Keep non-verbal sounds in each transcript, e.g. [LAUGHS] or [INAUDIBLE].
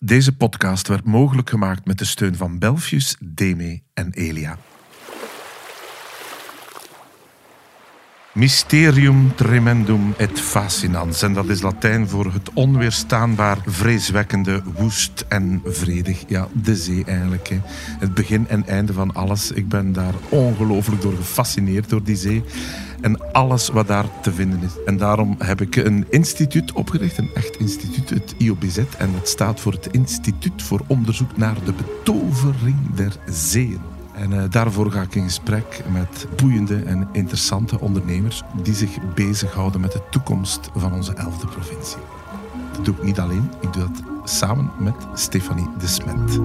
Deze podcast werd mogelijk gemaakt met de steun van Belfius, Deme en Elia. Mysterium tremendum et fascinans. En dat is Latijn voor het onweerstaanbaar, vreeswekkende, woest en vredig. Ja, de zee eigenlijk. Hè. Het begin en einde van alles. Ik ben daar ongelooflijk door gefascineerd door die zee. En alles wat daar te vinden is. En daarom heb ik een instituut opgericht, een echt instituut, het IOBZ. En dat staat voor het Instituut voor Onderzoek naar de Betovering der Zeeën. En uh, daarvoor ga ik in gesprek met boeiende en interessante ondernemers die zich bezighouden met de toekomst van onze elfde provincie. Dat doe ik niet alleen, ik doe dat samen met Stefanie de Smet.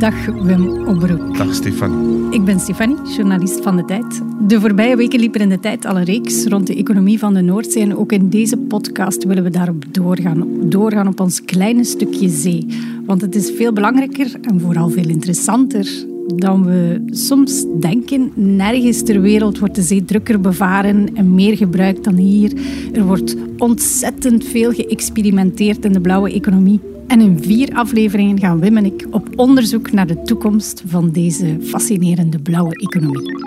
Dag Wim Obroek. Dag Stefanie. Ik ben Stefanie, journalist van De Tijd. De voorbije weken liepen in De Tijd al een reeks rond de economie van de Noordzee. En ook in deze podcast willen we daarop doorgaan. Doorgaan op ons kleine stukje zee. Want het is veel belangrijker en vooral veel interessanter dan we soms denken. Nergens ter wereld wordt de zee drukker bevaren en meer gebruikt dan hier. Er wordt ontzettend veel geëxperimenteerd in de blauwe economie. En in vier afleveringen gaan Wim en ik op onderzoek naar de toekomst van deze fascinerende blauwe economie.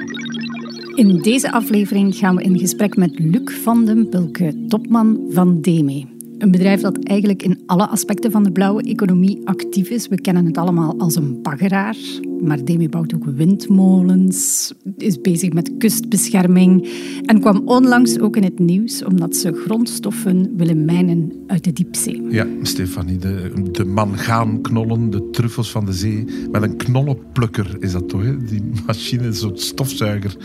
In deze aflevering gaan we in gesprek met Luc van den Bulke, topman van DEME. Een bedrijf dat eigenlijk in alle aspecten van de blauwe economie actief is. We kennen het allemaal als een baggeraar. Maar Demi bouwt ook windmolens, is bezig met kustbescherming en kwam onlangs ook in het nieuws omdat ze grondstoffen willen mijnen uit de diepzee. Ja, Stefanie, de, de mangaanknollen, de truffels van de zee, met een knollenplukker is dat toch? Die machine, soort stofzuiger.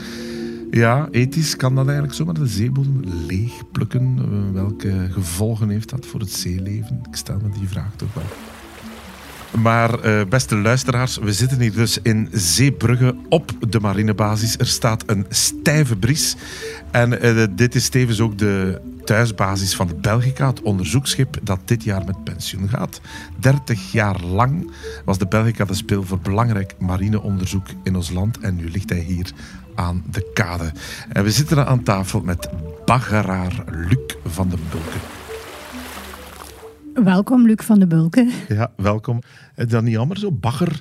Ja, ethisch kan dat eigenlijk zomaar de zeebodem leegplukken. Uh, welke gevolgen heeft dat voor het zeeleven? Ik stel me die vraag toch wel. Maar uh, beste luisteraars, we zitten hier dus in Zeebrugge op de marinebasis. Er staat een stijve bries. En uh, dit is tevens ook de thuisbasis van de Belgica, het onderzoeksschip dat dit jaar met pensioen gaat. 30 jaar lang was de Belgica de speel voor belangrijk marineonderzoek in ons land. En nu ligt hij hier aan de kade. En we zitten aan tafel met baggeraar Luc van den Bulke. Welkom, Luc van den Bulke. Ja, welkom. Is dat niet jammer zo? Bagger,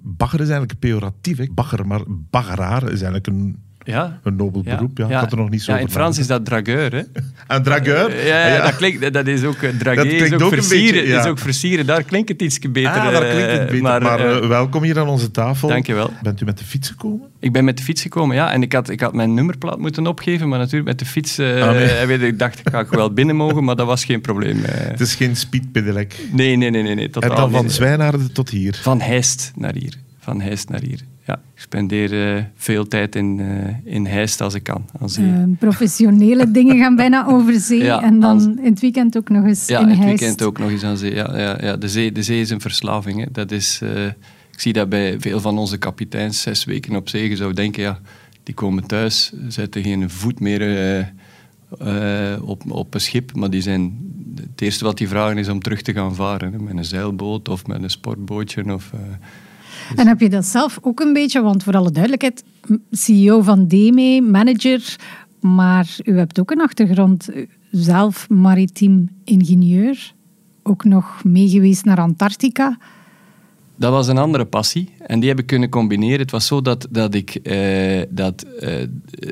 bagger is eigenlijk pejoratief. Hè? Bagger, maar baggeraar is eigenlijk een ja. Een nobel beroep, ja. ja. Ik had er nog niet zo ja, in Frans is dat drageur, hè? [LAUGHS] Een drageur? Ja, ja, Dat, klinkt, dat is ook... Dragé is ook, ook versieren, beetje, is ook versieren. Daar klinkt het iets beter. Ah, daar klinkt het beter. Maar, maar uh, welkom hier aan onze tafel. Dank je wel. Bent u met de fiets gekomen? Ik ben met de fiets gekomen, ja. En ik had, ik had mijn nummerplaat moeten opgeven, maar natuurlijk met de fiets... Uh, ah, nee. weet, ik dacht, ik ga wel binnen mogen, maar dat was geen probleem. Uh. [LAUGHS] Het is geen speedpedelec? Nee, nee, nee. nee, nee en dan van Zwijnaarden tot hier? Van Heist naar hier. Van Heist naar hier ja, ik spendeer uh, veel tijd in, uh, in Heist als ik kan. Als uh, professionele [LAUGHS] dingen gaan bijna over zee ja, en dan als... in het weekend ook nog eens ja, in Heist. Ja, in het weekend ook nog eens aan zee. Ja, ja, ja. De, zee de zee is een verslaving. Hè. Dat is, ik zie dat bij veel van onze kapiteins, zes weken op zee. Je zou denken, ja, die komen thuis, zetten geen voet meer op, op een schip, maar die zijn... Het eerste wat die vragen is om terug te gaan varen. Hè, met een zeilboot of met een sportbootje of... En heb je dat zelf ook een beetje, want voor alle duidelijkheid, CEO van DME, manager, maar u hebt ook een achtergrond, zelf maritiem ingenieur, ook nog meegeweest naar Antarctica. Dat was een andere passie en die heb ik kunnen combineren. Het was zo dat, dat ik... Eh, dat, eh,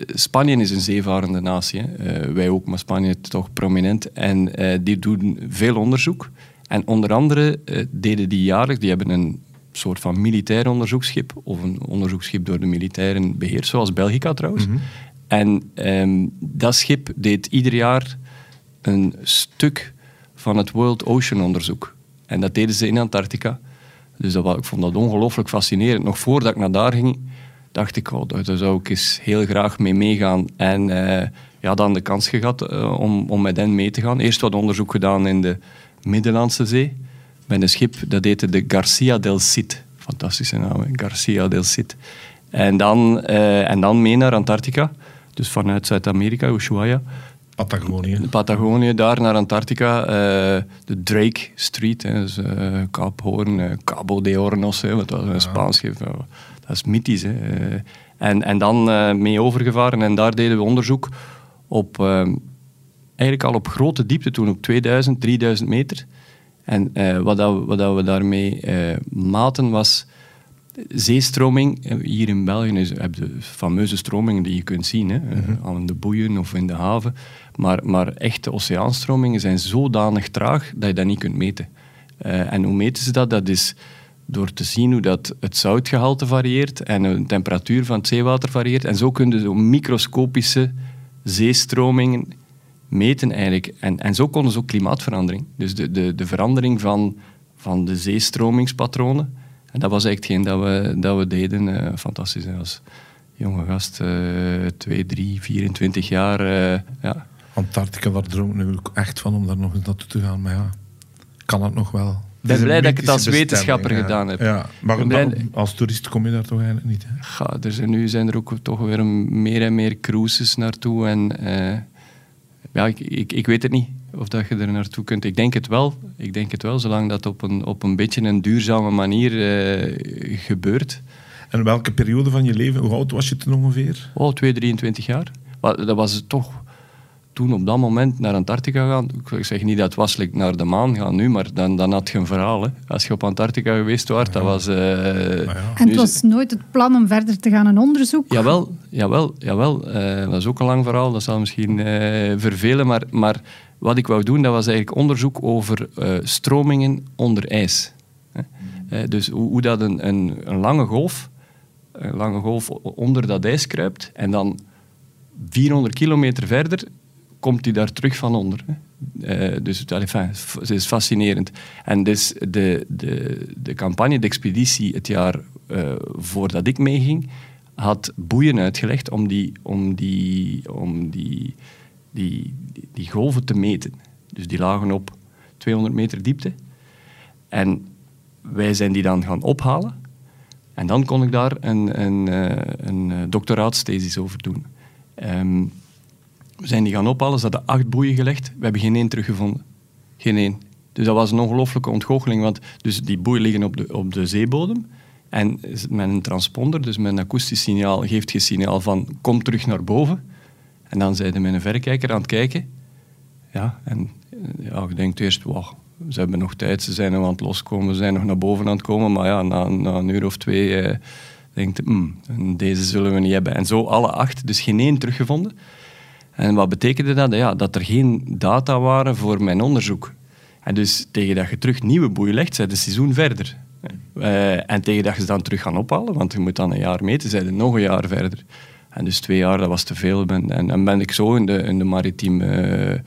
Spanje is een zeevarende natie. Uh, wij ook, maar Spanje toch prominent. En eh, die doen veel onderzoek. En onder andere eh, deden die jaarlijks... Die hebben een soort van militair onderzoeksschip, of een onderzoeksschip door de militairen beheerd, zoals Belgica trouwens. Mhm. En ehm, dat schip deed ieder jaar een stuk van het World Ocean onderzoek. En dat deden ze in Antarctica. Dus dat, ik vond dat ongelooflijk fascinerend. Nog voordat ik naar daar ging, dacht ik, oh, daar zou ik eens heel graag mee meegaan. En uh, ja, dan de kans gehad uh, om, om met hen mee te gaan. Eerst wat onderzoek gedaan in de Middellandse Zee met een schip, dat heette de Garcia del Cid. Fantastische naam, Garcia del Cid. En dan, uh, en dan mee naar Antarctica, dus vanuit Zuid-Amerika, Ushuaia. Patagonië. Patagonië, daar naar Antarctica. Uh, de Drake Street, hè, dus, uh, Kaap Hoorn, Cabo de Hornos, hè, wat was een Spaans dat is mythisch. Hè. en, en dan mee overgevaren en daar deden we onderzoek op, eigenlijk al op grote diepte toen, op 2000, 3000 meter. En eh, wat, dat, we- wat dat we daarmee eh, maten was zeestroming. Eh, Hier in België is, heb je de fameuze stromingen die je kunt zien, hè, eh, aan de boeien of in de haven. Maar, maar echte oceaanstromingen zijn zodanig traag dat je dat niet kunt meten. En hoe meten ze dat? Dat is door te zien hoe dat het zoutgehalte varieert en de temperatuur van het zeewater varieert. En zo kun je zo microscopische zeestromingen meten eigenlijk. En, en zo konden ze ook klimaatverandering. Dus de, de, de verandering van, van de zeestromingspatronen. En dat was echt hetgeen dat we, dat we deden. Eh, fantastisch, als jonge gast. eh 2, 3, 24 jaar. eh, ja. Antarctica, daar droom ik nu ook echt van om daar nog eens naartoe te gaan. Maar ja, kan het nog wel. ben is een blij dat ik het als wetenschapper gedaan heb. Ja, maar Ik ben blij- als toerist kom je daar toch eigenlijk niet. Hè? Ga, er zijn, nu zijn er ook toch weer meer en meer cruises naartoe. En, eh, ja, ik, ik, ik weet het niet of dat je er naartoe kunt. Ik denk het wel. Ik denk het wel, zolang dat op een, op een beetje een duurzame manier eh, gebeurt. En welke periode van je leven, hoe oud was je toen ongeveer? Oh, 2, 23 jaar. Maar dat was toch toen op dat moment naar Antarctica gaan. Ik zeg niet dat het was like naar de maan gaan nu, maar dan, dan had je een verhaal. Hè. Als je op Antarctica geweest was, dat was... eh, En ja. nu het was nooit het plan om verder te gaan een onderzoek. Jawel, jawel, jawel. Eh, dat is ook een lang verhaal, dat zal misschien eh, vervelen. Maar, maar wat ik wou doen, dat was eigenlijk onderzoek over eh, stromingen onder ijs. Hè. Eh, dus hoe, hoe dat een, een, een lange golf, een lange golf onder dat ijs kruipt en dan 400 kilometer verder komt hij daar terug van onder. Eh, dus het is fascinerend. En dus de, de, de campagne, de expeditie het jaar eh, voordat ik meeging, had boeien uitgelegd om die, om die, om die, die, die, golven te meten. Dus die lagen op 200 meter diepte. En wij zijn die dan gaan ophalen. En dan kon ik daar een, een, eh, een doctoraatsthesis over doen. Ehm, zijn die gaan ophalen, ze hadden acht boeien gelegd. We hebben geen één teruggevonden. Geen één. Dus dat was een ongelooflijke ontgoocheling, want dus die boeien liggen op de, op de zeebodem. En met een transponder, dus met een akoestisch signaal, geeft je signaal van kom terug naar boven. En dan zijn ze met een verrekijker aan het kijken. Ja, en eh, ja, je denkt eerst, wow, ze hebben nog tijd, ze zijn nog aan het loskomen, ze zijn nog naar boven aan het komen. Maar ja, na, een uur of twee eh, denkt "Hmm, deze zullen we niet hebben. En zo alle acht, dus geen één teruggevonden. En wat betekende dat? Ja, dat er geen data waren voor mijn onderzoek. En dus tegen dat je terug nieuwe boeien legt, zijn de seizoen verder. Eh, en tegen dat je ze dan terug gaan ophalen, want je moet dan een jaar meten, zijn nog een jaar verder. En dus twee jaar, dat was te veel. Ben, en dan ben ik zo in de, in de maritieme eh,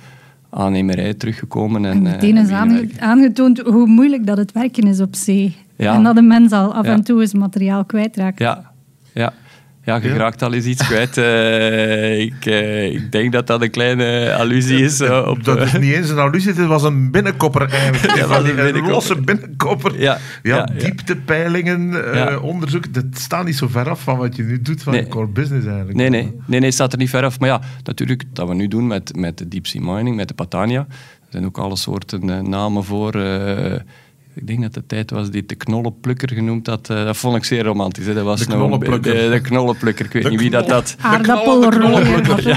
aannemerij teruggekomen. En, En eh, meteen is aangetoond hoe moeilijk dat het werken is op zee. Ja. En dat een mens al af Ja. en toe eens materiaal kwijtraakt. Ja, ja. Ja, je Ja. raakt al eens iets kwijt. Eh, ik, eh, ik denk dat dat een kleine allusie is eh, op... dat is niet eens een allusie, het was een binnenkopper eigenlijk. [LAUGHS] Ja, een binnenkopper. losse binnenkopper. Ja, dieptepeilingen, onderzoek. Dat staat niet zo ver af van wat je nu doet van Nee. core business eigenlijk. Nee, nee, nee, nee, het staat er niet ver af. Maar ja, natuurlijk, dat we nu doen met, met de deep sea mining, met de Patania, er zijn ook alle soorten namen voor. Ik denk dat de tijd was die de knollenplukker genoemd had. eh, dat vond ik zeer romantisch. Hè. Dat was De nou- knollenplukker. De, de knollenplukker. Ik weet De niet wie dat had. Had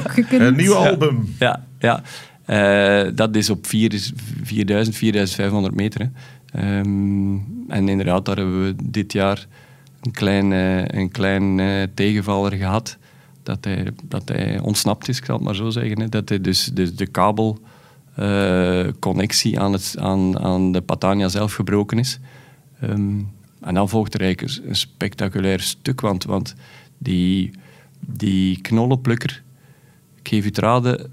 ook gekund. Een nieuw album. Ja, ja. Eh, dat is op 4 4000, 4500 meter. Hè. Ehm, en inderdaad, daar hebben we dit jaar een klein, eh, een klein tegenvaller gehad. Dat hij, dat hij ontsnapt is, ik zal het maar zo zeggen. Hè. Dat hij dus, dus de kabelconnectie aan, het, aan, aan de Patania zelf gebroken is. Ehm, en dan volgt er eigenlijk een spectaculair stuk, want, want die, die knollenplukker, ik geef u te raden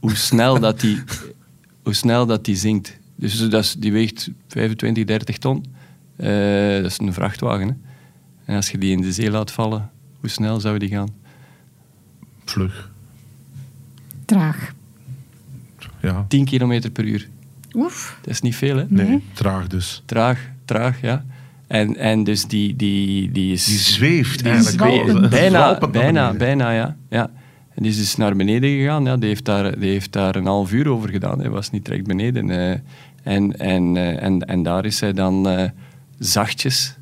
hoe snel dat die, [LAUGHS] hoe snel dat die zinkt. Dus dat is, die weegt 25, 30 ton. Eh, dat is een vrachtwagen. Hè. En als je die in de zee laat vallen, hoe snel zou die gaan? Vlug. Traag. Ja. 10 km per uur. Oef. Dat is niet veel, hè? Nee, Nee. traag dus. Traag, traag, ja. En, en dus die, die, die is... Die zweeft Die eigenlijk. wel. bijna, [LAUGHS] bijna, bijna, ja. ja. En die is dus naar beneden gegaan. Ja. Die, heeft daar, die heeft daar een half uur over gedaan. Hij was niet direct beneden. eh. en, en, eh, en, en daar is hij dan eh, zachtjes,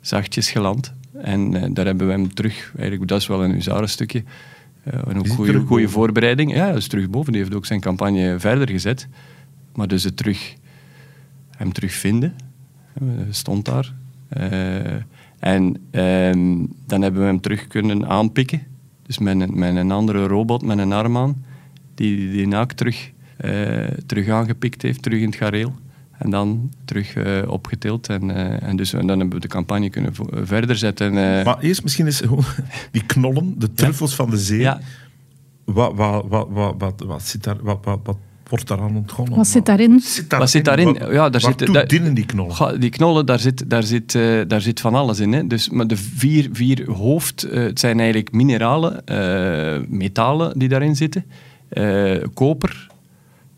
zachtjes geland. En eh, daar hebben we hem terug... Eigenlijk, dat is wel een huzarenstukje. Uh, een hij goede, goede voorbereiding. Ja, hij is terug boven. Die heeft ook zijn campagne verder gezet. Maar dus het terug... hem terugvinden. Hij stond daar. Eh, en ehm, dan hebben we hem terug kunnen aanpikken. Dus met een, met een andere robot, met een arm aan, die die naak terug, eh, terug aangepikt heeft, terug in het gareel. En dan terug uh, opgetild. En, uh, en, dus, en dan hebben we de campagne kunnen verder zetten. Uh. Maar eerst misschien eens [LAUGHS] die knollen, de truffels ja. van de zee. Ja. Wat, wat, wat, wat, wat, wat, zit daar, wat, wat, wat wordt daaraan ontgonnen? Wat zit daarin? Zit daar wat zit daarin? Wat, ja, daar zit, daar, dienen die knollen? Die knollen, daar zit, daar zit, uh, daar zit van alles in. Hè. Dus, maar de vier, vier hoofd, uh, het zijn eigenlijk mineralen, uh, metalen die daarin zitten. koper,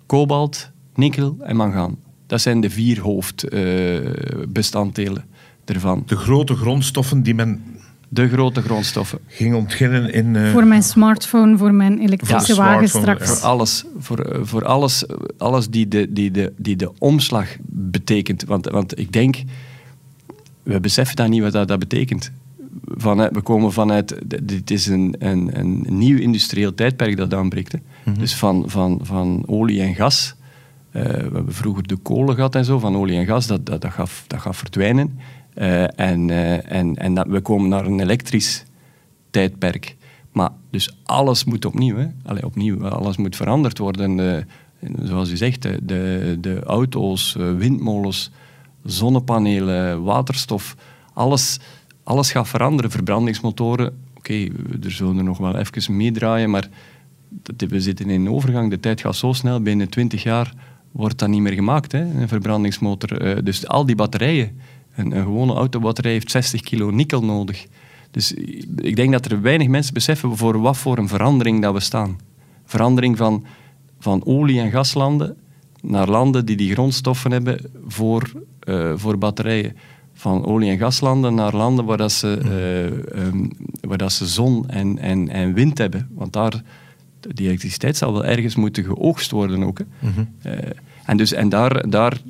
kobalt, nikkel en mangaan. Dat zijn de vier hoofdbestanddelen ervan. De grote grondstoffen die men de grote grondstoffen. Ging ontginnen in... Uh... Voor mijn smartphone, voor mijn elektrische ja, wagen straks. Voor alles, voor, eh, voor alles, alles die, de, die, de, die de omslag betekent. Want, want ik denk, we beseffen dan niet wat dat, dat betekent. Vanuit, we komen vanuit, dit is een, een, een nieuw industrieel tijdperk dat aanbreekt. Mm -hmm. Dus van, van, van olie en gas. Uh, we hebben vroeger de kolen gehad en zo, van olie en gas, dat, dat, dat, gaat, dat gaat verdwijnen. Uh, en uh, en, en dat, we komen naar een elektrisch tijdperk. Maar dus alles moet opnieuw. Hè? Opnieuw, alles moet veranderd worden. De, zoals u zegt, de, de, auto's, windmolens, zonnepanelen, waterstof, alles, alles gaat veranderen. Verbrandingsmotoren, oké, er zullen er nog wel even meedraaien, maar we zitten in een overgang. De tijd gaat zo snel, binnen 20 jaar wordt dat niet meer gemaakt, hè? een verbrandingsmotor. dus al die batterijen een, een gewone autobatterij heeft 60 kilo nikkel nodig. Dus ik denk dat er weinig mensen beseffen voor wat voor een verandering dat we staan. Verandering van, van olie- en gaslanden naar landen die die grondstoffen hebben voor, uh, voor batterijen. Van olie- en gaslanden naar landen waar, dat ze, uh, um, waar dat ze zon en, en, en wind hebben. Want daar, die elektriciteit zal wel ergens moeten geoogst worden ook. Hè. Mm -hmm. uh, en, dus, en daar, daar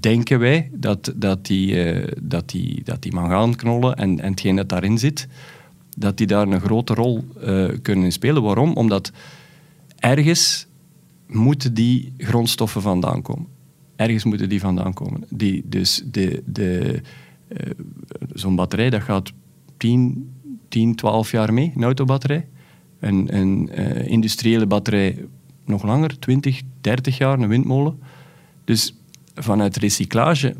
denken wij dat, dat, die, uh, dat, die, dat die mangaanknollen en, en hetgeen dat daarin zit, dat die daar een grote rol uh, kunnen spelen. Waarom? Omdat ergens moeten die grondstoffen vandaan komen. Ergens moeten die vandaan komen. Die, dus de, de, zo'n batterij dat gaat 10, 10, 12 jaar mee, een autobatterij. Een, een industriële batterij nog langer, 20, 30 jaar, een windmolen. Dus vanuit recyclage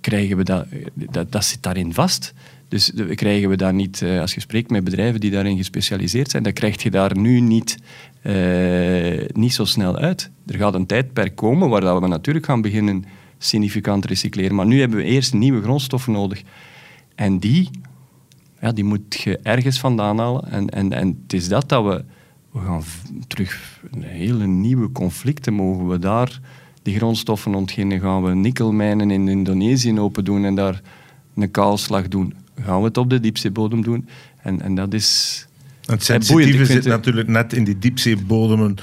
krijgen we dat, dat, dat zit daarin vast. Dus krijgen we daar niet, eh, als je spreekt met bedrijven die daarin gespecialiseerd zijn, dan krijg je daar nu niet, niet zo snel uit. Er gaat een tijdperk komen waar we natuurlijk gaan beginnen significant recycleren. Maar nu hebben we eerst nieuwe grondstoffen nodig. En die, ja, die moet je ergens vandaan halen. En, en, en het is dat dat we, we gaan terug een hele nieuwe conflicten mogen we daar die grondstoffen ontginnen? Gaan we nikkelmijnen in Indonesië open doen en daar een kaalslag doen? Gaan we het op de diepzeebodem doen? En, en dat is... Het sensitieve zit natuurlijk net in die diepzeebodemen.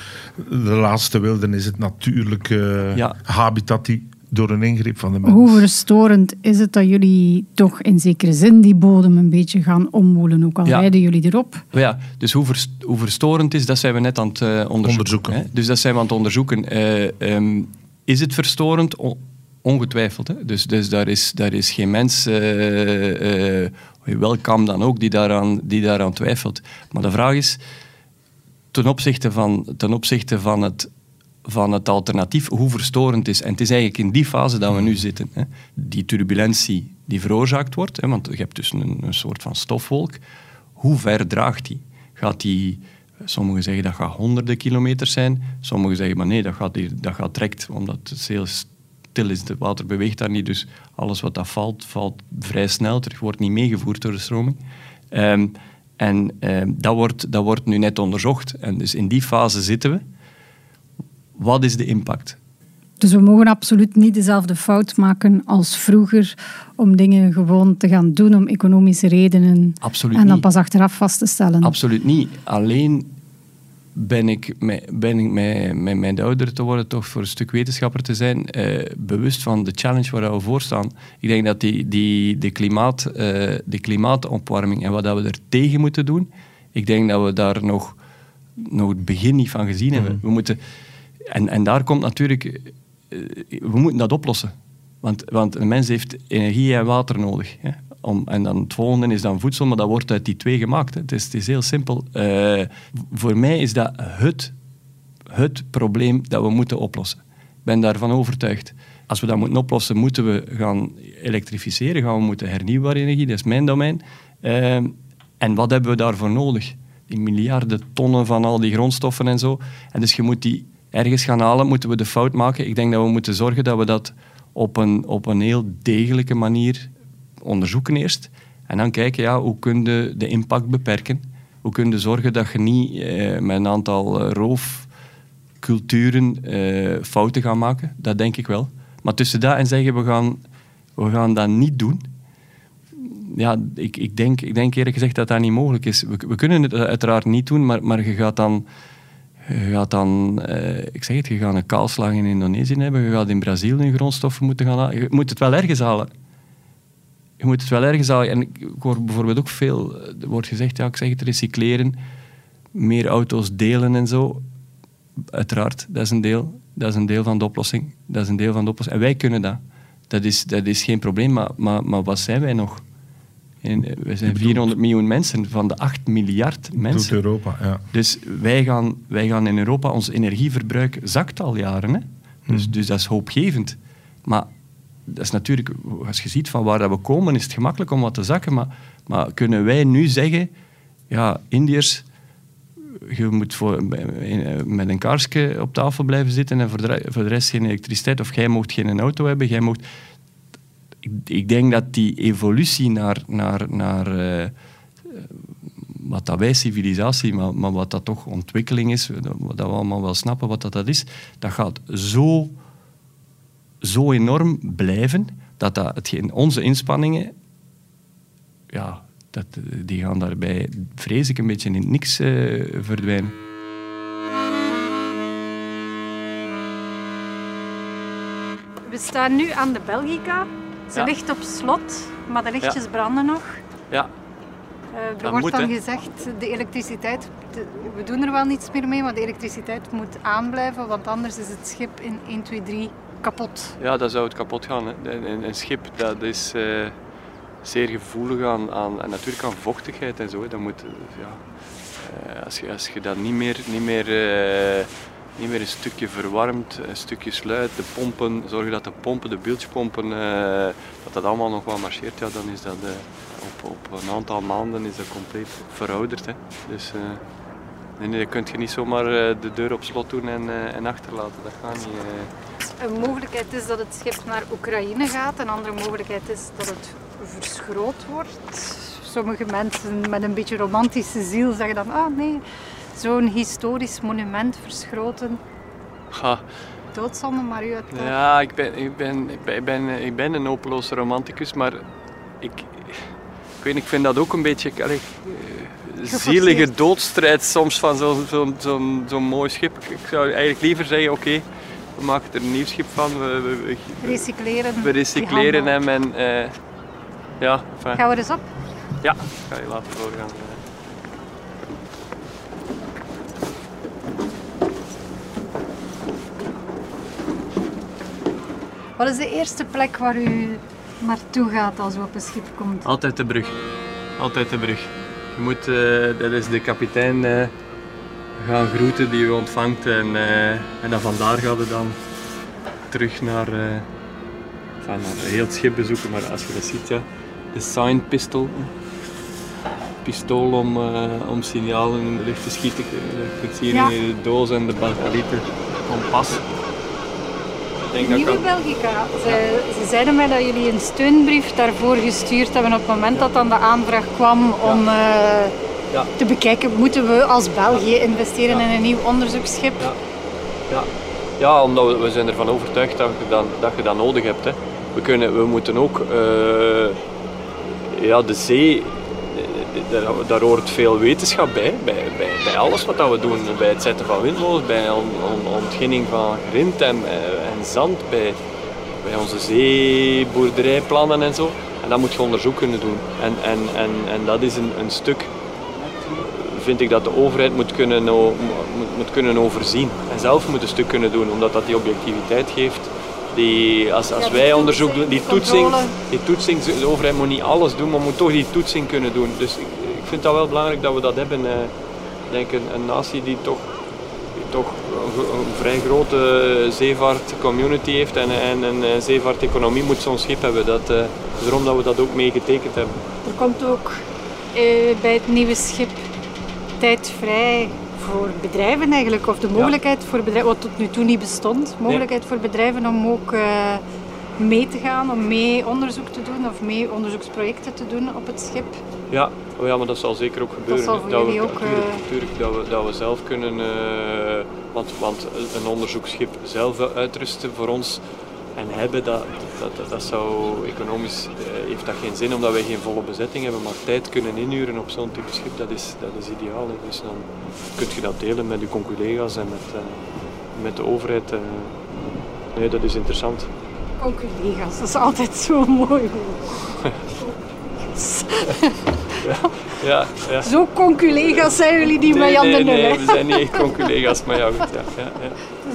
De laatste wilden is het natuurlijke uh, ja. habitat die door een ingreep van de mens. Hoe verstorend is het dat jullie toch in zekere zin die bodem een beetje gaan omwoelen, ook al ja. rijden jullie erop? Ja, dus hoe, vers hoe verstorend is, dat zijn we net aan het uh, onderzoeken. onderzoeken. Dus dat zijn we aan het onderzoeken. Uh, um, is het verstorend? Ongetwijfeld. Hè? Dus, dus daar, is, daar is geen mens, uh, uh, welkom dan ook, die daaraan, die daaraan twijfelt. Maar de vraag is, ten opzichte van, ten opzichte van, het, van het alternatief, hoe verstorend is. En het is eigenlijk in die fase dat we nu zitten. Hè? Die turbulentie die veroorzaakt wordt, hè? want je hebt dus een, een soort van stofwolk. Hoe ver draagt die? Gaat die Sommigen zeggen dat gaat honderden kilometers zijn. Sommigen zeggen, maar nee, dat gaat, dat gaat direct, omdat het heel stil is. Het water beweegt daar niet, dus alles wat dat valt, valt vrij snel terug, wordt niet meegevoerd door de stroming. Um, en um, dat, wordt, dat wordt nu net onderzocht. En dus in die fase zitten we. Wat is de impact? Dus we mogen absoluut niet dezelfde fout maken als vroeger om dingen gewoon te gaan doen om economische redenen absoluut en dan pas achteraf vast te stellen. Absoluut niet. Alleen ben ik, met, ben ik met, met mijn ouder te worden, toch voor een stuk wetenschapper te zijn, eh, bewust van de challenge waar we voor staan. Ik denk dat die, die, de, klimaat, uh, de klimaatopwarming en wat dat we er tegen moeten doen, ik denk dat we daar nog, nog het begin niet van gezien hebben. Mhm. We moeten, en, en daar komt natuurlijk we moeten dat oplossen. Want, want een mens heeft energie en water nodig. Hè. Om, en dan het volgende is dan voedsel, maar dat wordt uit die twee gemaakt. Het, is, het is heel simpel. Uh, voor mij is dat het, het probleem dat we moeten oplossen. Ik ben daarvan overtuigd. Als we dat moeten oplossen, moeten we gaan elektrificeren, gaan we moeten hernieuwbare energie, dat is mijn domein. Uh, en wat hebben we daarvoor nodig? Die miljarden tonnen van al die grondstoffen en zo. En dus je moet die ergens gaan halen, moeten we de fout maken. Ik denk dat we moeten zorgen dat we dat op een, op een heel degelijke manier onderzoeken eerst. En dan kijken, ja, hoe kun je de impact beperken? Hoe kun je zorgen dat je niet eh, met een aantal eh, roofculturen eh, fouten gaat maken? Dat denk ik wel. Maar tussen dat en zeggen, we gaan, we gaan dat niet doen... Ja, ik, ik, denk, ik denk eerlijk gezegd dat dat niet mogelijk is. We, we kunnen het uiteraard niet doen, maar, maar je gaat dan je gaat dan, uh, ik zeg het, je gaat een kaalslag in Indonesië hebben, je gaat in Brazilië grondstoffen moeten gaan halen. Je moet het wel ergens halen. Je moet het wel ergens halen. En ik hoor bijvoorbeeld ook veel, er wordt gezegd, ja, ik zeg het, recycleren, meer auto's delen en zo. Uiteraard, dat is een deel, dat is een deel van de oplossing. Dat is een deel van de oplossing. En wij kunnen dat. Dat is, dat is geen probleem, maar, maar, maar wat zijn wij nog? We zijn 400 miljoen mensen van de 8 miljard mensen. Doet Europa, ja. Dus wij gaan, wij gaan in Europa, ons energieverbruik zakt al jaren. Hè? Dus, hmm. dus dat is hoopgevend. Maar dat is natuurlijk, als je ziet van waar dat we komen, is het gemakkelijk om wat te zakken. Maar, maar kunnen wij nu zeggen, ja, Indiërs, je moet voor, met een kaarsje op tafel blijven zitten en voor de, voor de rest geen elektriciteit, of jij mocht geen auto hebben, jij mocht ik, denk dat die evolutie naar, naar, naar uh, wat dat wij civilisatie, maar, maar, wat dat toch ontwikkeling is, dat we allemaal wel snappen wat dat, dat is, dat gaat zo, zo enorm blijven dat, dat hetgeen, onze inspanningen, ja, dat, die gaan daarbij, vrees ik, een beetje in niks uh, verdwijnen. We staan nu aan de Belgica. Ze ligt op slot, maar de lichtjes branden nog. Ja. Uh, er wordt dan gezegd, de elektriciteit, we doen er wel niets meer mee, maar de elektriciteit moet aanblijven, want anders is het schip in 1, 2, 3 kapot. Ja, dan zou het kapot gaan. Een, een, schip dat is uh, zeer gevoelig aan, aan, en natuurlijk aan vochtigheid en zo. Dan moet, ja, uh, als, je, als je dat niet meer, niet meer niet meer een stukje verwarmd, een stukje sluit, de pompen, zorgen dat de pompen, de bilgepompen, uh, dat dat allemaal nog wel marcheert, ja, dan is dat uh, op, op een aantal maanden is dat compleet verouderd. Hè. Dus uh, nee, nee, dan kun je niet zomaar de deur op slot doen en, en achterlaten, dat gaat niet. Een mogelijkheid is dat het schip naar Oekraïne gaat, een andere mogelijkheid is dat het verschroot wordt. Sommige mensen met een beetje romantische ziel zeggen dan, ah nee, zo'n historisch monument verschroten. Ha. Doodzonde, maar u het Ja, ik ben, ik, ben, ik, ben, ik ben een hopeloze romanticus, maar ik, ik, weet, ik vind dat ook een beetje allee, eh, zielige doodstrijd soms van zo'n zo, zo, zo mooi schip. Ik zou eigenlijk liever zeggen, oké, we maken er een nieuw schip van. We, we, recycleren. We recycleren hem en uh, ja. Enfin. Gaan we eens op? Ja, ga je laten doorgaan. Wat is de eerste plek waar u naartoe gaat als u op een schip komt? Altijd de brug. Altijd de brug. Je moet, uh, dat is de kapitein uh, gaan groeten die u ontvangt en, uh, en dan vandaar gaan we dan terug naar, enfin, naar heel het schip bezoeken. Maar als je dat ziet, ja, de sign pistol. Pistool om, om signalen in de lucht te schieten. Je kunt zien ja. de doos en de bagalieten kompas. Nieuwe Belgica. Ze, ze, zeiden mij dat jullie een steunbrief daarvoor gestuurd hebben op het moment dat dan de aanvraag kwam om uh, ja. te bekijken, moeten we als België investeren in een nieuw onderzoeksschip? Ja, ja. omdat we, we zijn ervan overtuigd dat je dat, dat, je dat nodig hebt. Hè. We, kunnen, we moeten ook uh, ja, de zee daar, hoort veel wetenschap bij, bij, bij, bij, alles wat we doen. Bij het zetten van windmolens, bij on, on, ontginning van grind en zand, bij, bij onze zeeboerderijplannen en zo. En dat moet je onderzoek kunnen doen. En, en, en, en dat is een, een stuk, vind ik, dat de overheid moet kunnen, moet, moet kunnen overzien. En zelf moet een stuk kunnen doen, omdat dat die objectiviteit geeft Die, als als wij onderzoek doen, die toetsing, die toetsing, de overheid moet niet alles doen, maar moet toch die toetsing kunnen doen. Dus ik, ik vind dat wel belangrijk dat we dat hebben. eh. Ik denk een, een natie die toch, toch een, vrij grote zeevaartcommunity heeft en, en een eh, zeevaarteconomie moet zo'n schip hebben. Dat, eh, dus daarom dat we dat ook mee getekend hebben. Er komt ook eh, bij het nieuwe schip tijd vrij voor bedrijven eigenlijk, of de mogelijkheid voor bedrijven, wat tot nu toe niet bestond, mogelijkheid voor bedrijven om ook mee te gaan, om mee onderzoek te doen of mee onderzoeksprojecten te doen op het schip. Ja, oh ja maar dat zal zeker ook gebeuren. dat jullie we, ook, tuurlijk, eh, tuurlijk, dat, we, dat we zelf kunnen, eh, want, want een onderzoeksschip zelf uitrusten voor ons en hebben, dat, dat, dat, dat zou economisch, eh, heeft dat geen zin omdat wij geen volle bezetting hebben, maar tijd kunnen inhuren op zo'n type schip, dat is, dat is ideaal. hè. Dus dan kun je dat delen met je conculega's en met, met de overheid. nee, dat is interessant. Conculega's, dat is altijd zo mooi. [LAUGHS] [LAUGHS] Ja, ja. Zo conculega's zijn jullie niet met Jan nee, de Nul. nee, we zijn niet echt conculega's, maar ja, goed, ja, ja, ja.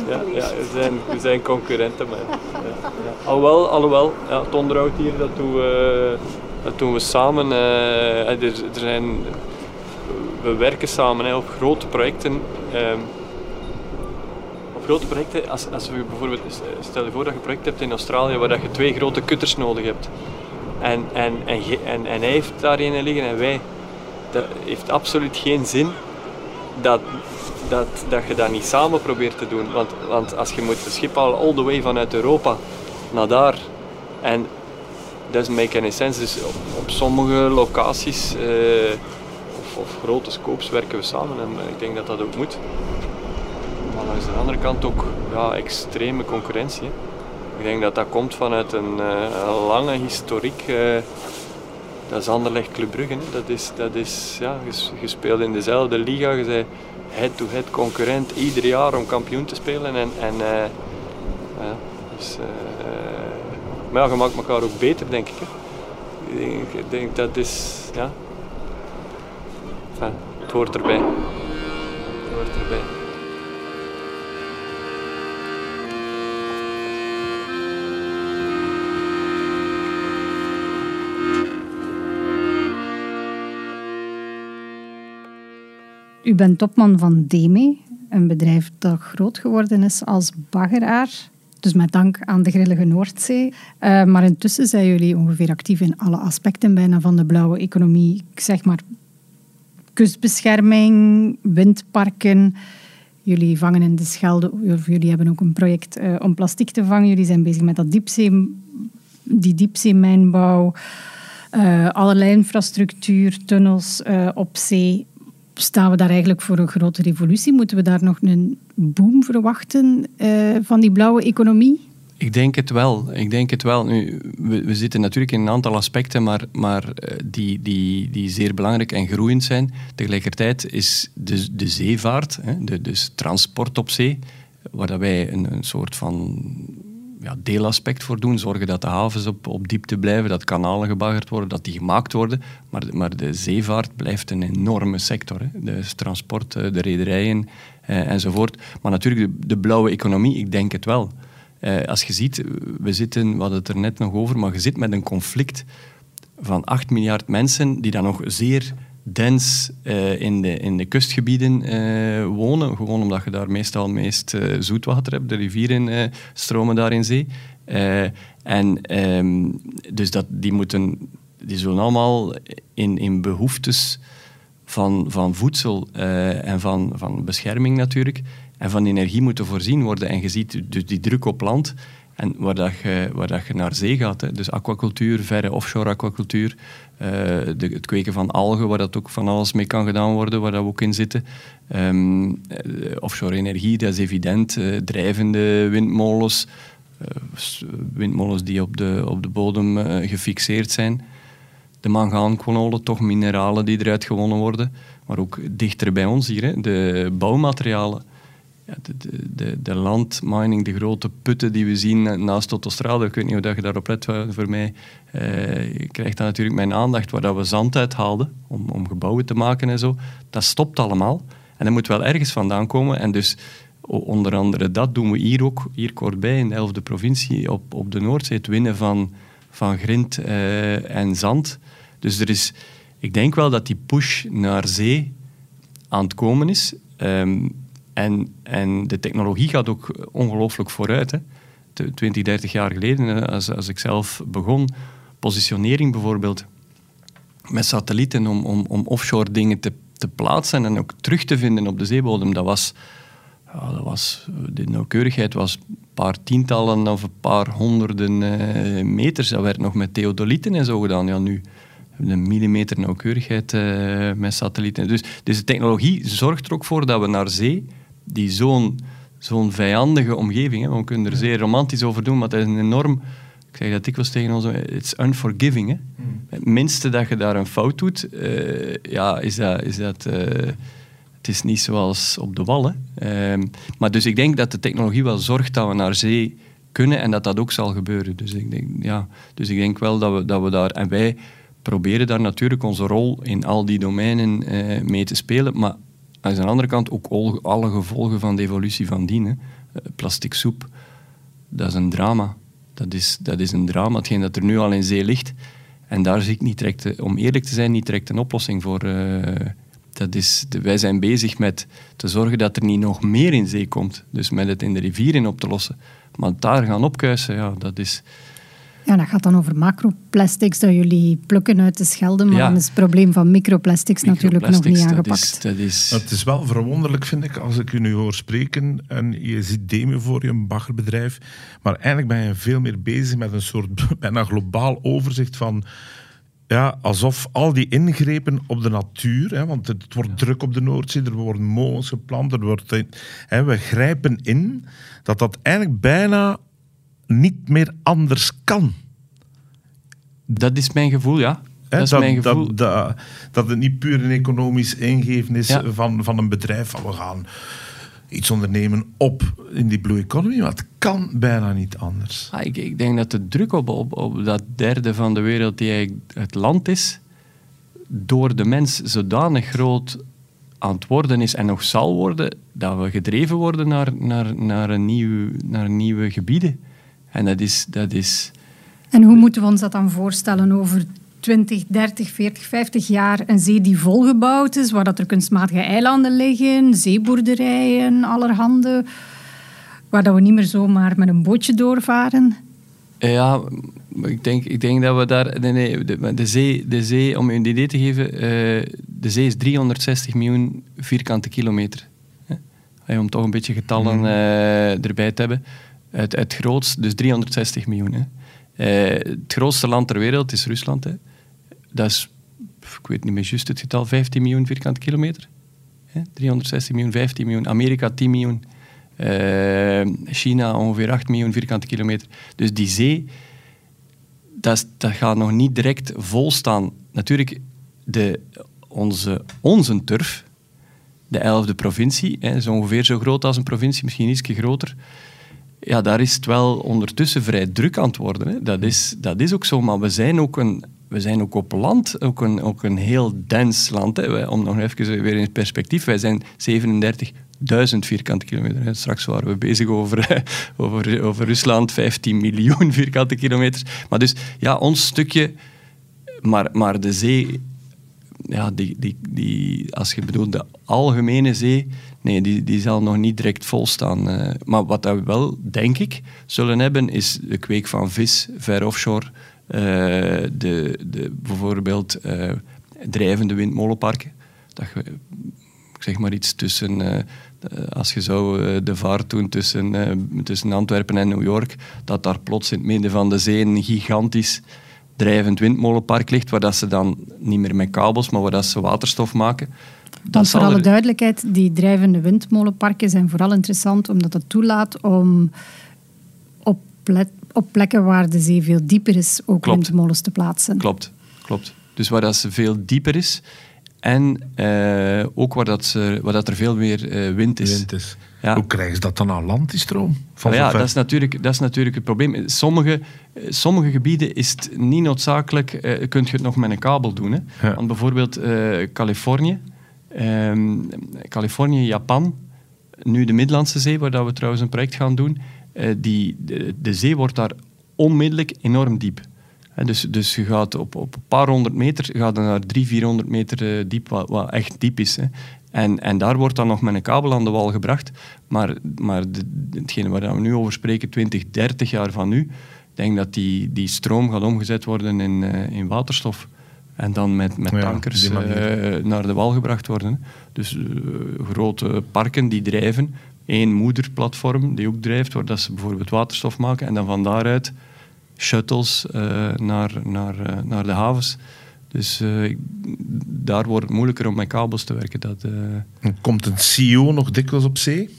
Ja, ja, we, zijn, we zijn concurrenten, maar. Alhoewel, alhoewel ja, het onderhoud hier, dat doen we, dat doen we samen. eh, er, er zijn, we werken samen hè, op grote projecten. op grote projecten, als, als we bijvoorbeeld, stel je voor dat je een project hebt in Australië waar dat je twee grote kutters nodig hebt. En, en, en, en, en hij heeft daar een liggen en wij. Dat heeft absoluut geen zin dat, dat, dat je dat niet samen probeert te doen. Want, want als je moet het schip al all the way vanuit Europa naar daar. En doesn't make any sense. Dus op, sommige locaties eh, of, of grote scopes werken we samen. En ik denk dat dat ook moet. Maar langs de andere kant ook ja, extreme concurrentie. hè. Ik denk dat dat komt vanuit een, eh, lange historiek. eh, dat is Anderlecht Club Brugge. Dat is, dat is ja, speelt in dezelfde liga. Je bent head-to-head concurrent ieder jaar om kampioen te spelen. En, en, eh, ja, dus, maar ja, je maakt elkaar ook beter, denk ik. Ik denk, ik denk dat is, ja. Het hoort erbij. Het hoort erbij. U bent topman van Deme, een bedrijf dat groot geworden is als baggeraar. Dus met dank aan de grillige Noordzee. Eh, maar intussen zijn jullie ongeveer actief in alle aspecten bijna van de blauwe economie. Ik zeg maar kustbescherming, windparken. Jullie vangen in de Schelde, jullie hebben ook een project eh, om plastic te vangen. Jullie zijn bezig met dat diepzee, die diepzeemijnbouw. Eh, allerlei infrastructuur, tunnels op zee. Staan we daar eigenlijk voor een grote revolutie? Moeten we daar nog een boom verwachten eh, van die blauwe economie? Ik denk het wel. Ik denk het wel. Nu, we, we zitten natuurlijk in een aantal aspecten, maar, maar eh, die, die, die zeer belangrijk en groeiend zijn. Tegelijkertijd is de, de zeevaart, hè, de, dus transport op zee, waar dat wij een, een soort van ja, deelaspect voor doen. Zorgen dat de havens op, op diepte blijven, dat kanalen gebaggerd worden, dat die gemaakt worden. Maar, maar de zeevaart blijft een enorme sector. Hè. Dus transport, eh, de rederijen eh, enzovoort. Maar natuurlijk de, de blauwe economie, ik denk het wel. Eh, als je ziet, we zitten, we hadden het er net nog over, maar je zit met een conflict van 8 miljard mensen die dan nog zeer dens eh, in, de, in de kustgebieden eh, wonen. Gewoon omdat je daar meestal meest eh, zoetwater hebt. De rivieren stromen daar in zee. En ehm, dus dat, die, moeten, die zullen allemaal in, in behoeftes van, van voedsel en van, van bescherming natuurlijk en van energie moeten voorzien worden. En je ziet dus die druk op land en waar, dat je, waar dat je naar zee gaat. Hè. Dus aquacultuur, verre offshore aquacultuur, eh, de, het kweken van algen, waar dat ook van alles mee kan gedaan worden, waar dat we ook in zitten. Ehm, eh, offshore energie, dat is evident. Eh, drijvende windmolens, s- windmolens die op de, op de bodem gefixeerd zijn de mangaanknolen, toch mineralen die eruit gewonnen worden. Maar ook dichter bij ons hier, hè, de bouwmaterialen. De, de, de, landmining, de grote putten die we zien naast Autostrade. Ik weet niet hoe je daarop let, voor mij eh, krijgt dat natuurlijk mijn aandacht, waar dat we zand uithaalden om, om gebouwen te maken en zo. Dat stopt allemaal. En dat moet wel ergens vandaan komen. En dus onder andere dat doen we hier ook, hier kortbij in de 11e provincie, op, op de Noordzee, het winnen van, van grind eh, en zand. Dus er is, ik denk wel dat die push naar zee aan het komen is. Ehm, en, en de technologie gaat ook ongelooflijk vooruit. Hè. 20, 30 jaar geleden, als, als ik zelf begon, positionering bijvoorbeeld, met satellieten om, om, om offshore dingen te, te plaatsen en ook terug te vinden op de zeebodem, dat was, ja, dat was de nauwkeurigheid was een paar tientallen of een paar honderden uh, meters. Dat werd nog met theodolieten en zo gedaan. Ja, nu een millimeter nauwkeurigheid uh, met satellieten. Dus, dus de technologie zorgt er ook voor dat we naar zee, die zo'n zo'n vijandige omgeving, hè, we kunnen er zeer romantisch over doen, maar het is een enorm ik zeg dat dikwijls tegen ons, it's unforgiving. Hè? Mm. Het minste dat je daar een fout doet, uh, ja, is dat... Is dat uh, het is niet zoals op de wallen. Uh, maar dus ik denk dat de technologie wel zorgt dat we naar zee kunnen en dat dat ook zal gebeuren. Dus ik denk, ja, dus ik denk wel dat we, dat we daar... En wij proberen daar natuurlijk onze rol in al die domeinen uh, mee te spelen, maar aan de andere kant ook alle gevolgen van de evolutie van dienen. plastic soep, dat is een drama dat is, dat is een drama, hetgeen dat er nu al in zee ligt. En daar zie ik niet direct, om eerlijk te zijn, niet direct een oplossing voor. Uh, dat is, wij zijn bezig met te zorgen dat er niet nog meer in zee komt. Dus met het in de rivieren op te lossen. Maar daar gaan opkuisen, ja, dat is... Ja, dat gaat dan over macroplastics dat jullie plukken uit de schelden, maar dan is het probleem van microplastics, natuurlijk nog niet aangepakt. Dat is, dat is... Het is wel verwonderlijk, vind ik, als ik u nu hoor spreken en je ziet Demi voor je, een baggerbedrijf, maar eigenlijk ben je veel meer bezig met een soort [LAUGHS] bijna globaal overzicht van ja, alsof al die ingrepen op de natuur, hè, want het, wordt druk op de Noordzee, er worden molens geplant, er wordt, hè, we grijpen in, dat dat eigenlijk bijna niet meer anders kan. Dat is mijn gevoel, ja. dat, is mijn gevoel. Dat, dat, dat, het niet puur een economisch ingeven is van, van een bedrijf. Van we gaan iets ondernemen op in die blue economy, maar het kan bijna niet anders. Ah, ik, ik, denk dat de druk op, op, op dat derde van de wereld die het land is, door de mens zodanig groot aan het worden is en nog zal worden, dat we gedreven worden naar, naar, naar, een, nieuw, naar nieuwe gebieden. En dat is, dat is... En hoe moeten we ons dat dan voorstellen over 20, 30, 40, 50 jaar een zee die volgebouwd is, waar dat er kunstmatige eilanden liggen, zeeboerderijen, allerhande, waar dat we niet meer zomaar met een bootje doorvaren? Ja, ik denk, ik denk dat we daar... Nee, nee, de, de, zee, de zee, om je een idee te geven, uh, de zee is 360 miljoen vierkante kilometer. Hè? Om toch een beetje getallen uh, erbij te hebben. Het, het grootste, dus 360 miljoen. Hè. Uh, het grootste land ter wereld is Rusland. Hè. Dat is, ik weet niet meer juist het getal, 15 miljoen vierkante kilometer. Hè. 360 miljoen, 15 miljoen. Amerika 10 miljoen. Uh, China ongeveer 8 miljoen vierkante kilometer. Dus die zee, dat, dat gaat nog niet direct volstaan. Natuurlijk, de, onze, onze turf, de 11e provincie, hè, is ongeveer zo groot als een provincie, misschien iets groter ja, daar is het wel ondertussen vrij druk aan het worden. Hè. Dat, is, dat is ook zo, maar we zijn ook, een, we zijn ook op land ook een, ook een heel dens land. Hè. om nog even weer in perspectief, wij zijn 37.000 vierkante kilometer. Straks waren we bezig over, [LAUGHS] over, over Rusland, 15 miljoen [LAUGHS] vierkante kilometers. Maar dus, ja, ons stukje, maar, maar de zee, ja, die, die, die, als je bedoelt de algemene zee, nee, die, die zal nog niet direct volstaan. Uh, maar wat we wel, denk ik, zullen hebben, is de kweek van vis ver offshore. Uh, de, de, bijvoorbeeld uh, drijvende windmolenparken. Dat je, zeg maar iets tussen... als je zou de vaart doen tussen, tussen Antwerpen en New York, dat daar plots in het midden van de zee een gigantisch drijvend windmolenpark ligt, waar dat ze dan niet meer met kabels, maar waar dat ze waterstof maken. Want voor alle duidelijkheid, die drijvende windmolenparken zijn vooral interessant omdat het toelaat om op, op plekken waar de zee veel dieper is ook windmolens te plaatsen. Klopt, klopt. Dus waar dat ze veel dieper is en uh, ook waar, dat ze, waar dat er veel meer uh, wind is. Wind is. Ja. Hoe krijgen ze dat dan aan land, die stroom? Van ja, dat is, natuurlijk, dat is natuurlijk het probleem. Sommige, sommige gebieden is het niet noodzakelijk, uh, kun je het nog met een kabel doen. Hè. Ja. Want bijvoorbeeld Californië, Um, Californië, Japan, nu de Middellandse Zee, waar dat we trouwens een project gaan doen, eh, die, de, de zee wordt daar onmiddellijk enorm diep. Dus, dus je gaat op, op een paar honderd meter gaat naar 300, 400 meter eh, diep, wat, wat echt diep is. Hè. En, en daar wordt dan nog met een kabel aan de wal gebracht. Maar, maar de, hetgene waar we nu over spreken, 20, 30 jaar van nu, ik denk dat die, die stroom gaat omgezet worden in, eh, in waterstof. En dan met, met tankers eh, naar de wal gebracht worden. Dus eh, grote parken die drijven. Eén moederplatform die ook drijft, waar dat ze bijvoorbeeld waterstof maken. En dan van daaruit shuttles naar, naar, naar de havens. Dus eh, daar wordt het moeilijker om met kabels te werken. Dat, eh, Komt een CEO nog dikwijls op zee?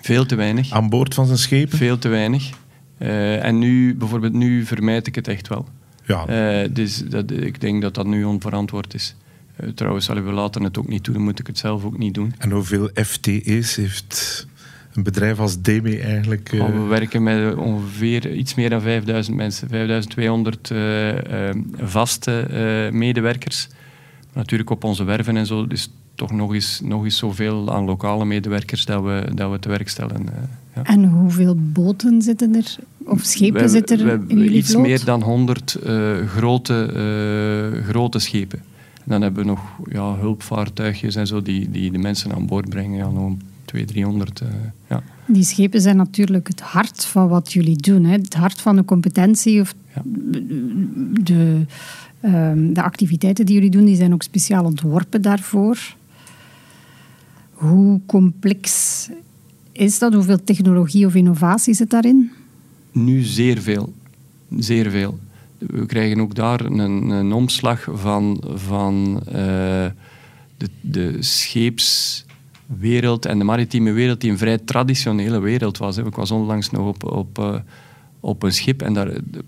veel te weinig. Aan boord van zijn schepen? Veel te weinig. Eh, en nu, bijvoorbeeld nu vermijd ik het echt wel. Ja. Dus dat, ik denk dat dat nu onverantwoord is. Trouwens, we laten het ook niet doen, dan moet ik het zelf ook niet doen. En hoeveel FTE's heeft een bedrijf als DB eigenlijk? eh, we werken met ongeveer iets meer dan 5000 mensen. 5200 eh, eh, vaste eh, medewerkers. Natuurlijk op onze werven en zo is toch nog eens, nog eens zoveel aan lokale medewerkers dat we, dat we te werk stellen. eh, ja. En hoeveel boten zitten er, of schepen We- zitten we er hebben in jullie Iets vloot? meer dan 100 eh, grote, eh, grote schepen. En dan hebben we nog ja, hulpvaartuigjes en zo die, die de mensen aan boord brengen. Ja, nog 200, 300. eh, ja. Die schepen zijn natuurlijk het hart van wat jullie doen. Hè? Het hart van de competentie of Ja. de, ehm, de activiteiten die jullie doen, die zijn ook speciaal ontworpen daarvoor. Hoe complex is dat? Hoeveel technologie of innovatie zit daarin? Nu zeer veel. Zeer veel. We krijgen ook daar een, een omslag van, van eh, de, de scheepswereld en de maritieme wereld, die een vrij traditionele wereld was. hè. Ik was onlangs nog op, op, eh, op een schip en daar, de-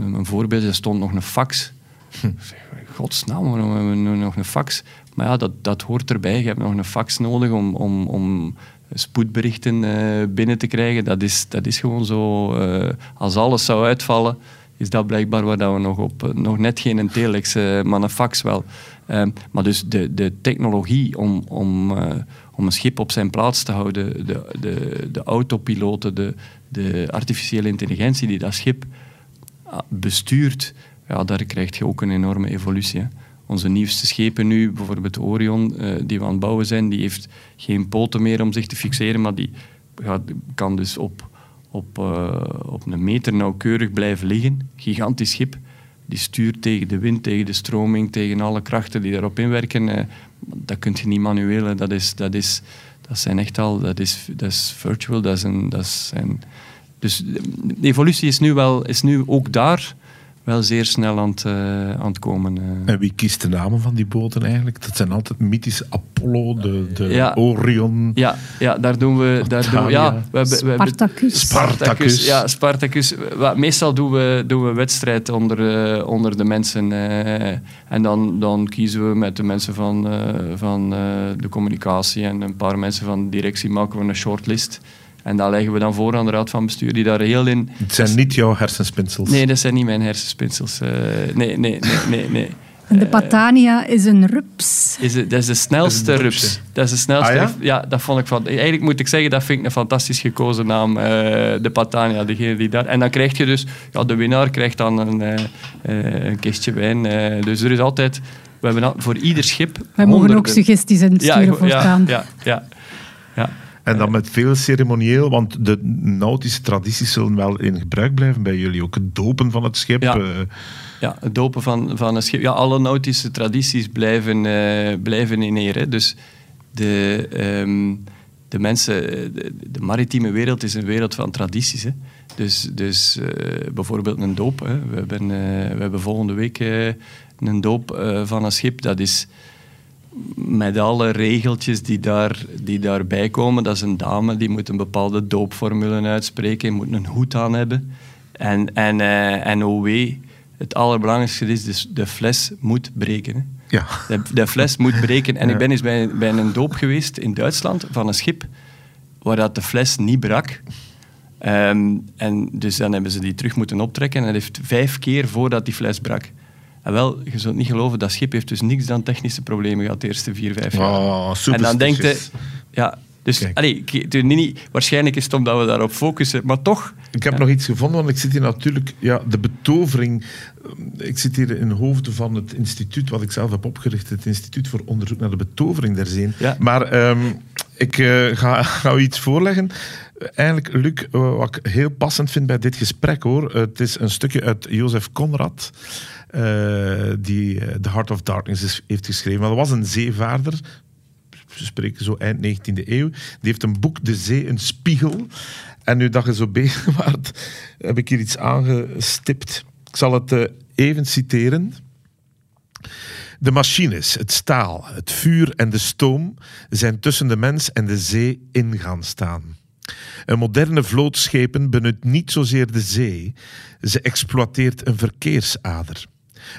een voorbeeld, er stond nog een fax. Zeg, Godsnaam, waarom hebben we nog een fax? Maar ja, dat, dat hoort erbij. Je hebt nog een fax nodig om, om, om spoedberichten eh, binnen te krijgen. Dat is, dat is gewoon zo. eh, als alles zou uitvallen, is dat blijkbaar waar dat we nog op... eh, nog net geen een telex, eh, maar een fax wel. Ehm, maar dus de, de technologie om, om, eh, om een schip op zijn plaats te houden, de, de, de autopiloten, de, de artificiële intelligentie die dat schip ah, bestuurt, ja, daar krijg je ook een enorme evolutie. Onze nieuwste schepen nu, bijvoorbeeld Orion, eh, die we aan het bouwen zijn, die heeft geen poten meer om zich te fixeren, maar die kan dus op, op, eh, op een meter nauwkeurig blijven liggen. Gigantisch schip. Die stuurt tegen de wind, tegen de stroming, tegen alle krachten die daarop inwerken. Eh, dat kun je niet manueel. Dat, is, dat, is, dat zijn echt al... Dat is, dat is virtual. Dat is dat zijn, dus de evolutie is nu, wel, is nu ook daar wel zeer snel aan het, eh, aan het komen. eh. En wie kiest de namen van die boten eigenlijk? Dat zijn altijd mythische Apollo, de, de Ja. Orion. Ja, ja, daar doen we... Daar doen we ja, we hebben, we hebben, Spartacus. Spartacus. Ja, Spartacus. Meestal doen we, doen we een wedstrijd onder, eh, onder de mensen. eh, en dan, dan kiezen we met de mensen van, eh, van eh, de communicatie en een paar mensen van de directie maken we een shortlist. En dat leggen we dan voor aan de raad van bestuur, die daar heel in... Het zijn niet jouw hersenspinsels. Nee, dat zijn niet mijn hersenspinsels. eh, nee, nee, nee, nee, nee. En de Patania is een rups. Is het, dat is de snelste Dat is een rups. Dat is de snelste Ah, ja? rups. ja? dat vond ik van. Eigenlijk moet ik zeggen, dat vind ik een fantastisch gekozen naam. eh, de Patania, degene die daar. En dan krijg je dus, ja, de winnaar krijgt dan een, eh, eh, een kistje wijn. eh. dus er is altijd, we hebben al- voor ieder schip. Wij mogen ook suggesties insturen ja, ja, voortaan. ja, ja, ja. En dan met veel ceremonieel, want de nautische tradities zullen wel in gebruik blijven bij jullie. Ook het dopen van het schip. Ja. eh, Ja, het dopen van, van een schip. Ja, alle nautische tradities blijven, eh, blijven in ere. Dus de, ehm, de mensen, de, de maritieme wereld is een wereld van tradities. Hè. Dus, dus eh, bijvoorbeeld een doop. Hè. We, hebben, we hebben volgende week een doop van een schip. Dat is met alle regeltjes die, daar, die daarbij komen. Dat is een dame die moet een bepaalde doopformule uitspreken, moet een hoed aan hebben. En, en, eh, en wee, het allerbelangrijkste is, dus de fles moet breken. Hè. ja. De, de fles moet breken. En Ja. ik ben eens bij, bij een doop geweest in Duitsland van een schip waar dat de fles niet brak. Ehm, en dus dan hebben ze die terug moeten optrekken en het heeft vijf keer voordat die fles brak. En wel, je zult niet geloven, dat schip heeft dus niks dan technische problemen gehad de eerste vier, vijf jaar. Oh, en dan denkt superstitious. ja, Dus allee, niet, waarschijnlijk is het omdat we daarop focussen, maar toch. Ik heb nog iets gevonden, want ik zit hier natuurlijk... Ja, de betovering... eh, Ik zit hier in hoofden van het instituut wat ik zelf heb opgericht. Het Instituut voor Onderzoek naar de Betovering der Zeen. Ja. Maar ehm, ik eh, ga, [LAUGHS] ga u iets voorleggen. Eigenlijk, Luc, eh, wat ik heel passend vind bij dit gesprek, hoor. Het is een stukje uit Jozef Conrad, eh, die The Heart of Darkness heeft geschreven. Maar dat was een zeevaarder, we spreken zo eind 19e eeuw. Die heeft een boek, De Zee, een spiegel. En nu dat je zo [LAUGHS] bezig waart, heb ik hier iets aangestipt. Ik zal het even citeren. De machines, het staal, het vuur en de stoom zijn tussen de mens en de zee in gaan staan. Een moderne vloot schepen benut niet zozeer de zee, ze exploiteert een verkeersader.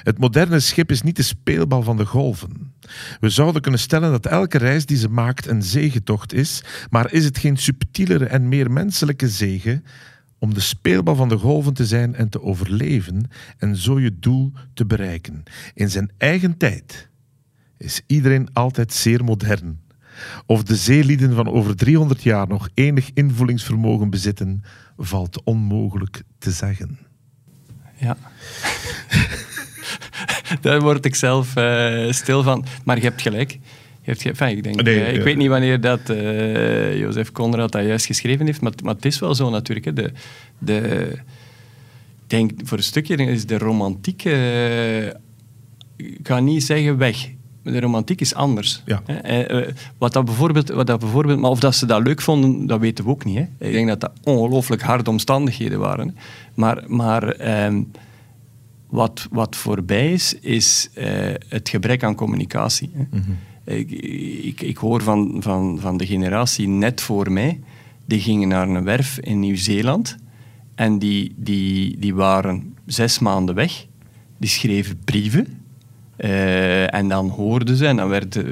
Het moderne schip is niet de speelbal van de golven. We zouden kunnen stellen dat elke reis die ze maakt een zegetocht is, maar is het geen subtielere en meer menselijke zege om de speelbal van de golven te zijn en te overleven en zo je doel te bereiken? In zijn eigen tijd is iedereen altijd zeer modern. Of de zeelieden van over 300 jaar nog enig invoelingsvermogen bezitten, valt onmogelijk te zeggen. Ja. [LAUGHS] Daar word ik zelf eh, stil van. Maar je hebt gelijk. Ik denk, Nee, eh, ik ja. weet niet wanneer dat eh Jozef Conrad dat juist geschreven heeft, maar, maar het is wel zo natuurlijk. Hè. De, de, ik denk voor een stukje is de romantiek, ik ga niet zeggen weg. De romantiek is anders. Ja. Hè. Eh, wat dat bijvoorbeeld, wat dat bijvoorbeeld, maar of dat ze dat leuk vonden, dat weten we ook niet. Hè. Ik denk dat dat ongelooflijk harde omstandigheden waren. Maar, maar ehm, wat, wat voorbij is, is het gebrek aan communicatie. Hè. Ik, ik, hoor van, van, van de generatie net voor mij, die gingen naar een werf in Nieuw-Zeeland en die, die, die waren zes maanden weg. Die schreven brieven. Eh, en dan hoorden ze, en dan werd,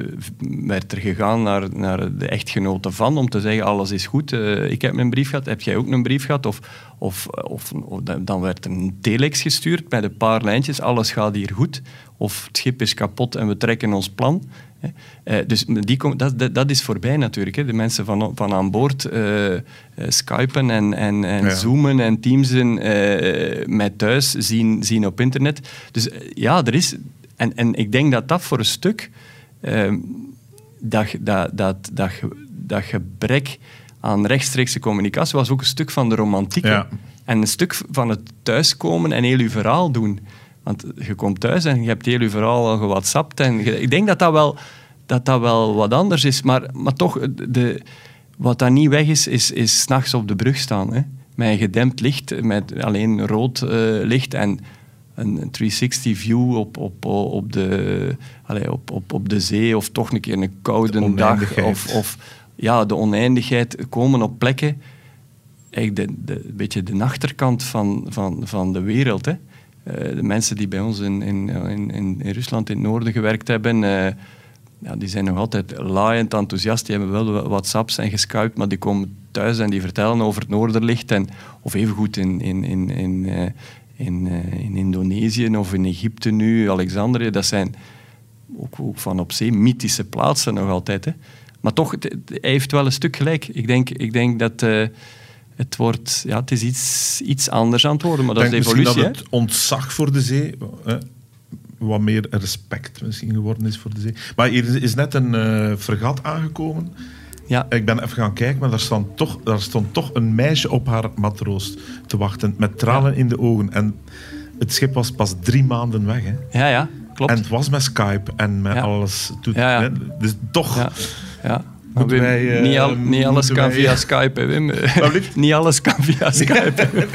werd er gegaan naar, naar de echtgenote van om te zeggen: alles is goed, eh, ik heb een brief gehad, heb jij ook een brief gehad? Of, of, of, of dan werd er een telex gestuurd met een paar lijntjes: alles gaat hier goed, of het schip is kapot en we trekken ons plan. Eh, dus die dat, dat, dat is voorbij natuurlijk. Hè. De mensen van, van aan boord eh, eh, skypen en, en, en Ja. zoomen en teamsen eh met thuis, zien, zien op internet. Dus eh, ja, er is... En, en ik denk dat dat voor een stuk... ehm, dat, dat, dat, dat, dat gebrek aan rechtstreekse communicatie was ook een stuk van de romantiek. Ja. En een stuk van het thuiskomen en heel je verhaal doen. Want je komt thuis en je hebt heel je verhaal al gewhatsappt. En je- ik denk dat dat wel, dat dat wel wat anders is. Maar, maar toch, de, wat dat niet weg is, is, is s'nachts op de brug staan. Hè? Met gedempt licht, met alleen rood eh, licht en een 360 view op, op, op, de, allee, op, op, op de zee. Of toch een keer een koude De dag. Of, of ja, de oneindigheid komen op plekken eigenlijk de, de, een beetje de achterkant van, van, van de wereld. Hè. Eh, de mensen die bij ons in, in, in, in Rusland in het noorden gewerkt hebben, eh, ja, die zijn nog altijd laaiend enthousiast. Die hebben wel WhatsApps en geskypt, maar die komen thuis en die vertellen over het noorderlicht. En, of evengoed in, in, in, in, eh, in, in Indonesië of in Egypte nu, Alexandrië. Dat zijn ook, ook van op zee mythische plaatsen nog altijd. Hè. Maar toch, hij heeft wel een stuk gelijk. Ik denk, ik denk dat het wordt... Ja, het is iets, iets anders aan het worden, maar dat is de evolutie. dat het ontzag voor de zee wat meer respect misschien geworden is voor de zee. Maar hier is net een fregat aangekomen. Ja. Ik ben even gaan kijken, maar daar stond toch, daar stond toch een meisje op haar matroos te wachten met tranen in de ogen. En het schip was pas drie maanden weg. Hè. ja, ja, klopt. En het was met Skype en met Ja. alles. toe- Ja, ja. hè. Dus toch... Ja. Maar Moeten Wim, wij, eh, niet, al- niet alles kan wij- via Skype, hè, Wim. [LAUGHS] [LAUGHS] Niet alles kan via Skype. [LAUGHS]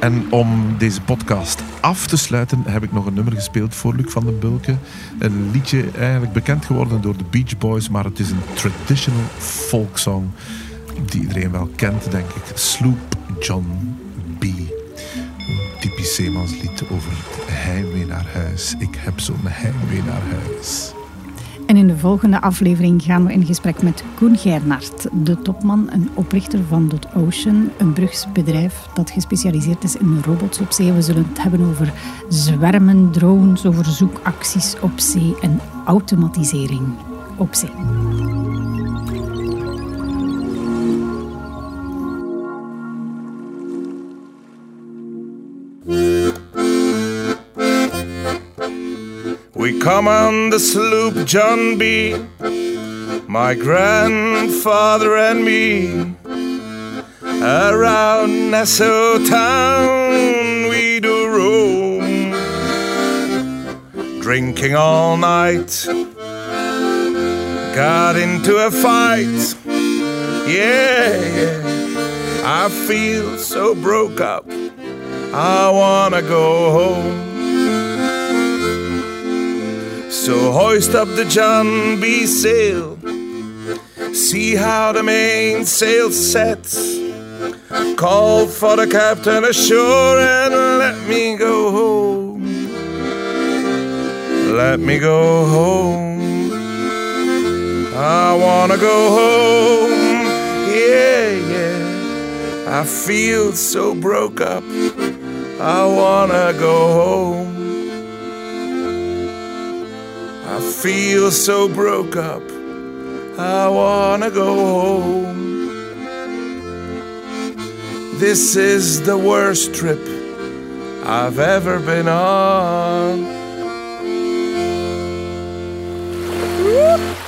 En om deze podcast af te sluiten, heb ik nog een nummer gespeeld voor Luc van den Bulke. Een liedje eigenlijk bekend geworden door de Beach Boys, maar het is een traditional folk song die iedereen wel kent, denk ik. Sloop John typisch zeemanslied over het heimwee naar huis. Ik heb zo'n heimwee naar huis. En in de volgende aflevering gaan we in gesprek met Koen Gernart, de topman en oprichter van Dot Ocean, een brugsbedrijf dat gespecialiseerd is in robots op zee. We zullen het hebben over zwermen, drones, over zoekacties op zee en automatisering op zee. Come on the sloop John B. My grandfather and me. Around Nassau town we do roam. Drinking all night. Got into a fight. Yeah, yeah. I feel so broke up. I wanna go home. So hoist up the John B. sail. See how the mainsail sets. Call for the captain ashore and let me go home. Let me go home. I wanna go home. Yeah, yeah. I feel so broke up. I wanna go home. I feel so broke up. I wanna go home. This is the worst trip I've ever been on. Whoop.